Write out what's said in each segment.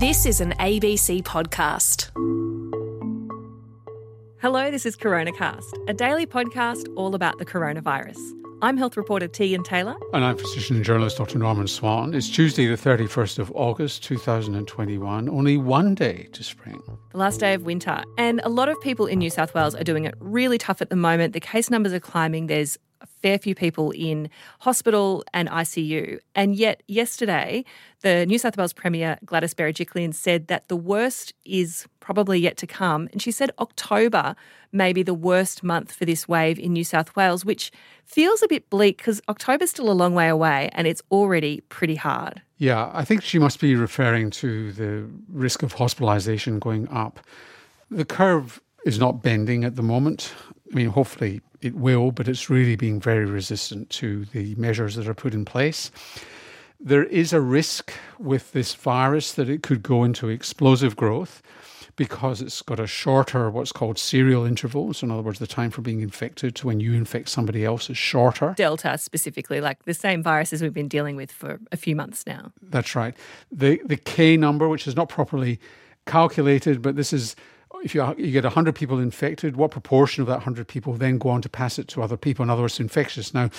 This is an ABC podcast. Hello, this is CoronaCast, a daily podcast all about the coronavirus. I'm health reporter Tegan Taylor. And I'm physician and journalist Dr. Norman Swan. It's Tuesday, the 31st of August, 2021, only one day to spring. The last day of winter. And a lot of people in New South Wales are doing it really tough at the moment. The case numbers are climbing. There's a fair few people in hospital and ICU. And yet, yesterday, the New South Wales Premier Gladys Berejiklian said that the worst is probably yet to come. And she said October may be the worst month for this wave in New South Wales, which feels a bit bleak because October's still a long way away and it's already pretty hard. Yeah, I think she must be referring to the risk of hospitalisation going up. The curve is not bending at the moment. I mean, hopefully it will, but it's really being very resistant to the measures that are put in place. There is a risk with this virus that it could go into explosive growth because it's got a shorter, what's called serial interval. So, in other words, the time from being infected to when you infect somebody else is shorter. Delta specifically, like the same viruses we've been dealing with for a few months now. That's right. The the K number, which is not properly calculated, but this is if you, you get 100 people infected, what proportion of that 100 people then go on to pass it to other people? In other words, infectious. Now,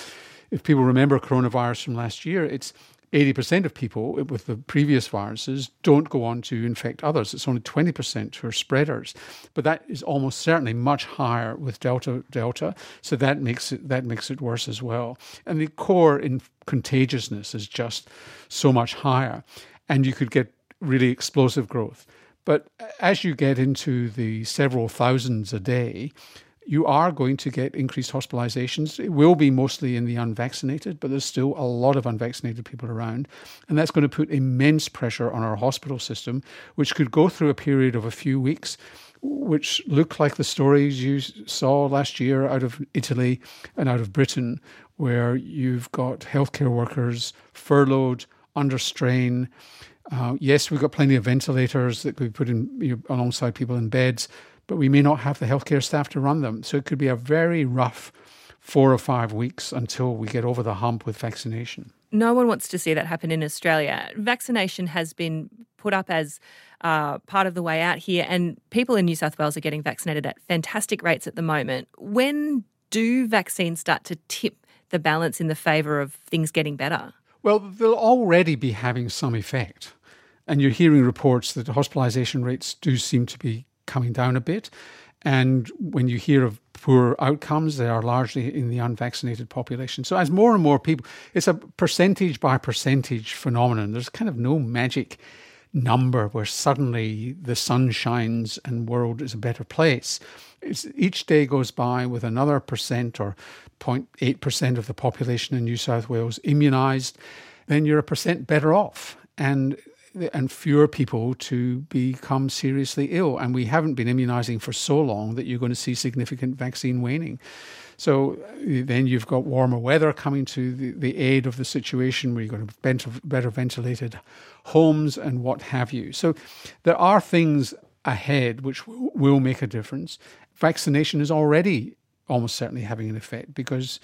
if people remember coronavirus from last year, it's 80% of people with the previous viruses don't go on to infect others. It's only 20% who are spreaders. But that is almost certainly much higher with Delta Delta. So that makes it that makes it worse as well. And the core in contagiousness is just so much higher. And you could get really explosive growth. But as you get into the several thousands a day, you are going to get increased hospitalizations. It will be mostly in the unvaccinated, but there's still a lot of unvaccinated people around. And that's going to put immense pressure on our hospital system, which could go through a period of a few weeks, which look like the stories you saw last year out of Italy and out of Britain, where you've got healthcare workers furloughed, under strain. Uh, yes, we've got plenty of ventilators that could be put in you know, alongside people in beds but we may not have the healthcare staff to run them. So it could be a very rough four or five weeks until we get over the hump with vaccination. No one wants to see that happen in Australia. Vaccination has been put up as uh, part of the way out here, and people in New South Wales are getting vaccinated at fantastic rates at the moment. When do vaccines start to tip the balance in the favour of things getting better? Well, they'll already be having some effect. And you're hearing reports that hospitalisation rates do seem to be coming down a bit. And when you hear of poor outcomes, they are largely in the unvaccinated population. So, as more and more people, it's a percentage by percentage phenomenon. There's kind of no magic number where suddenly the sun shines and world is a better place. It's, each day goes by with another percent or 0.8% of the population in New South Wales immunised, then you're a percent better off. And and fewer people to become seriously ill. And we haven't been immunizing for so long that you're going to see significant vaccine waning. So uh, then you've got warmer weather coming to the, the aid of the situation where you've got better, better ventilated homes and what have you. So there are things ahead which will make a difference. Vaccination is already almost certainly having an effect because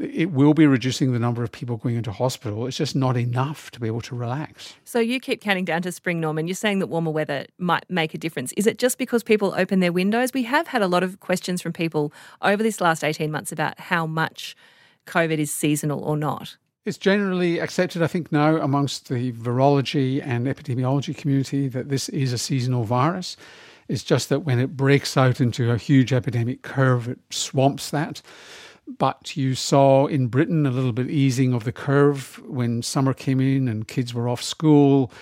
it will be reducing the number of people going into hospital. It's just not enough to be able to relax. So you keep counting down to spring, Norman. You're saying that warmer weather might make a difference. Is it just because people open their windows? We have had a lot of questions from people over this last 18 months about how much COVID is seasonal or not. It's generally accepted, I think, now amongst the virology and epidemiology community that this is a seasonal virus. It's just that when it breaks out into a huge epidemic curve, it swamps that. But you saw in Britain a little bit easing of the curve when summer came in and kids were off school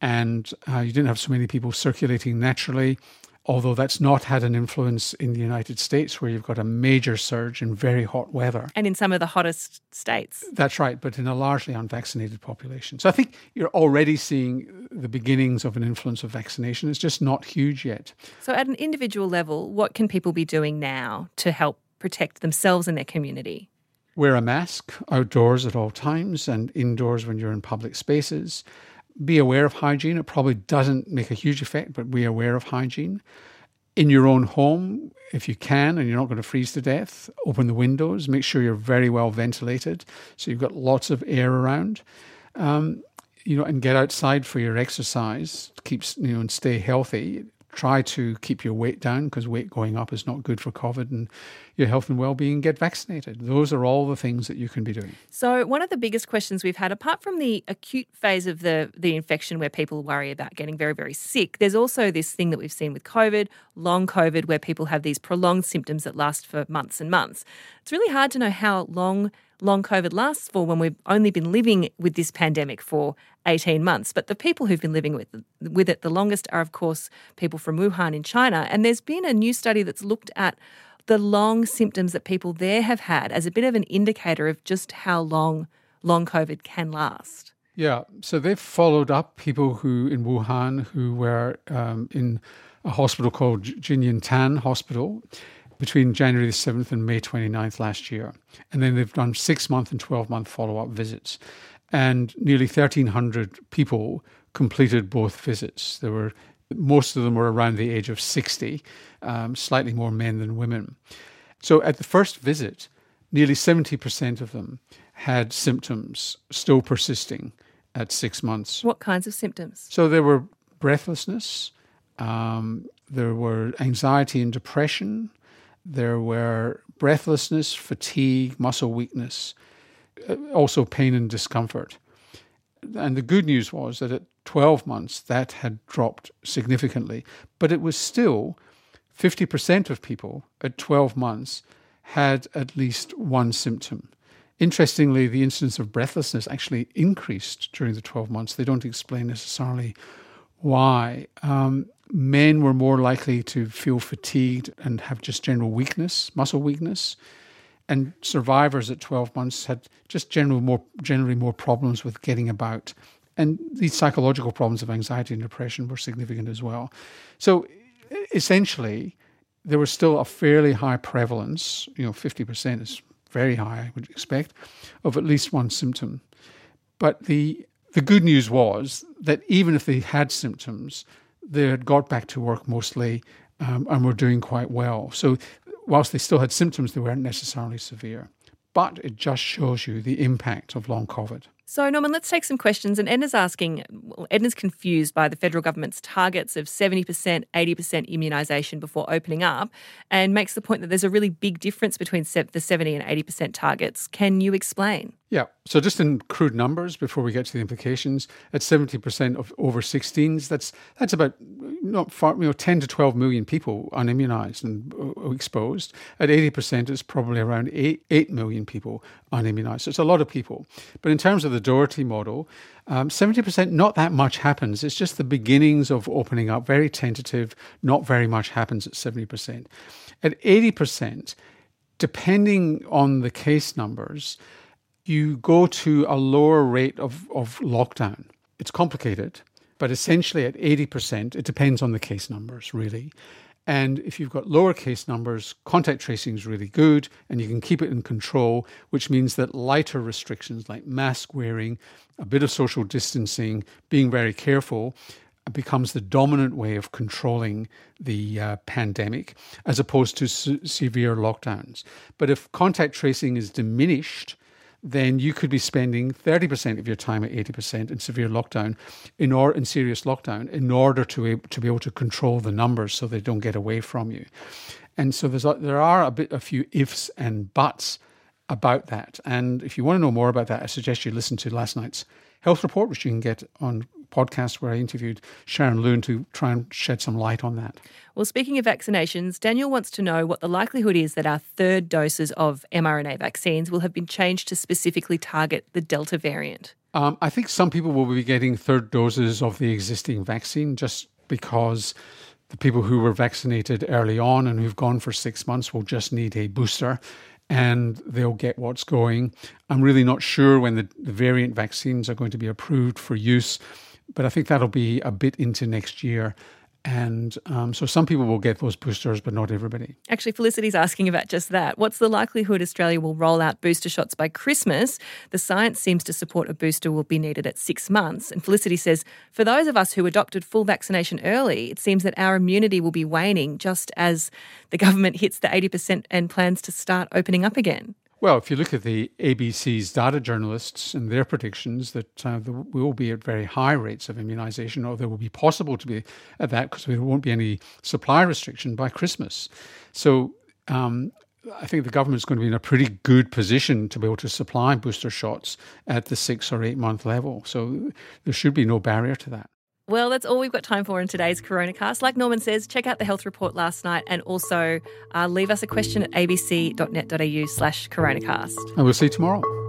and uh, you didn't have so many people circulating naturally. Although that's not had an influence in the United States, where you've got a major surge in very hot weather. And in some of the hottest states. That's right, but in a largely unvaccinated population. So I think you're already seeing the beginnings of an influence of vaccination. It's just not huge yet. So, at an individual level, what can people be doing now to help protect themselves and their community? Wear a mask outdoors at all times and indoors when you're in public spaces. Be aware of hygiene. It probably doesn't make a huge effect, but be aware of hygiene. In your own home, if you can and you're not going to freeze to death, open the windows. Make sure you're very well ventilated so you've got lots of air around. Um, you know, and get outside for your exercise, keeps you know, and stay healthy. Try to keep your weight down because weight going up is not good for COVID and your health and well-being. Get vaccinated. Those are all the things that you can be doing. So one of the biggest questions we've had, apart from the acute phase of the the infection where people worry about getting very very sick, there's also this thing that we've seen with COVID, long COVID, where people have these prolonged symptoms that last for months and months. It's really hard to know how long long COVID lasts for when we've only been living with this pandemic for 18 months. But the people who've been living with, with it the longest are, of course, people from Wuhan in China. And there's been a new study that's looked at the long symptoms that people there have had as a bit of an indicator of just how long long COVID can last. Yeah, so they've followed up people who in Wuhan who were um, in a hospital called Jinyintan Hospital between January the 7th and May 29th last year. And then they've done six month and 12 month follow up visits. And nearly 1,300 people completed both visits. There were most of them were around the age of 60, um, slightly more men than women. So at the first visit, nearly 70% of them had symptoms still persisting at six months. What kinds of symptoms? So there were breathlessness, um, there were anxiety and depression, there were breathlessness, fatigue, muscle weakness, also pain and discomfort. And the good news was that at 12 months, that had dropped significantly, but it was still 50% of people at 12 months had at least one symptom. Interestingly, the incidence of breathlessness actually increased during the 12 months. They don't explain necessarily why. Um, men were more likely to feel fatigued and have just general weakness, muscle weakness. And survivors at 12 months had just general more, generally more problems with getting about. And these psychological problems of anxiety and depression were significant as well. So essentially, there was still a fairly high prevalence, you know, 50% is very high, I would expect, of at least one symptom. But the the good news was that even if they had symptoms, they had got back to work mostly um, and were doing quite well. So, whilst they still had symptoms, they weren't necessarily severe. But it just shows you the impact of long COVID. So, Norman, let's take some questions. And Edna's asking, well, Edna's confused by the federal government's targets of 70%, 80% immunisation before opening up and makes the point that there's a really big difference between the 70 and 80% targets. Can you explain? Yeah. So, just in crude numbers before we get to the implications, at 70% of over 16s, that's that's about not far, you know, 10 to 12 million people unimmunized and uh, exposed. At 80%, it's probably around 8, 8 million people unimmunized. So, it's a lot of people. But in terms of the Doherty model, um, 70%, not that much happens. It's just the beginnings of opening up, very tentative, not very much happens at 70%. At 80%, depending on the case numbers, you go to a lower rate of, of lockdown. It's complicated, but essentially at 80%, it depends on the case numbers, really. And if you've got lower case numbers, contact tracing is really good and you can keep it in control, which means that lighter restrictions like mask wearing, a bit of social distancing, being very careful becomes the dominant way of controlling the uh, pandemic as opposed to se- severe lockdowns. But if contact tracing is diminished, then you could be spending 30% of your time at 80% in severe lockdown in or in serious lockdown in order to, to be able to control the numbers so they don't get away from you. And so there's a, there are a bit a few ifs and buts about that. And if you want to know more about that, I suggest you listen to last night's health report, which you can get on podcast where I interviewed Sharon Lewin to try and shed some light on that. Well, speaking of vaccinations, Daniel wants to know what the likelihood is that our third doses of mRNA vaccines will have been changed to specifically target the Delta variant. Um, I think some people will be getting third doses of the existing vaccine just because the people who were vaccinated early on and who've gone for six months will just need a booster and they'll get what's going. I'm really not sure when the, the variant vaccines are going to be approved for use but I think that'll be a bit into next year. And um, so some people will get those boosters, but not everybody. Actually, Felicity's asking about just that. What's the likelihood Australia will roll out booster shots by Christmas? The science seems to support a booster will be needed at six months. And Felicity says, for those of us who adopted full vaccination early, it seems that our immunity will be waning just as the government hits the 80% and plans to start opening up again. Well, if you look at the ABC's data journalists and their predictions that uh, there will be at very high rates of immunisation, or there will be possible to be at that because there won't be any supply restriction by Christmas. So um, I think the government is going to be in a pretty good position to be able to supply booster shots at the six or eight month level. So there should be no barrier to that. Well, that's all we've got time for in today's Coronacast. Like Norman says, check out the health report last night and also uh, leave us a question at abc.net.au slash coronacast. And we'll see you tomorrow.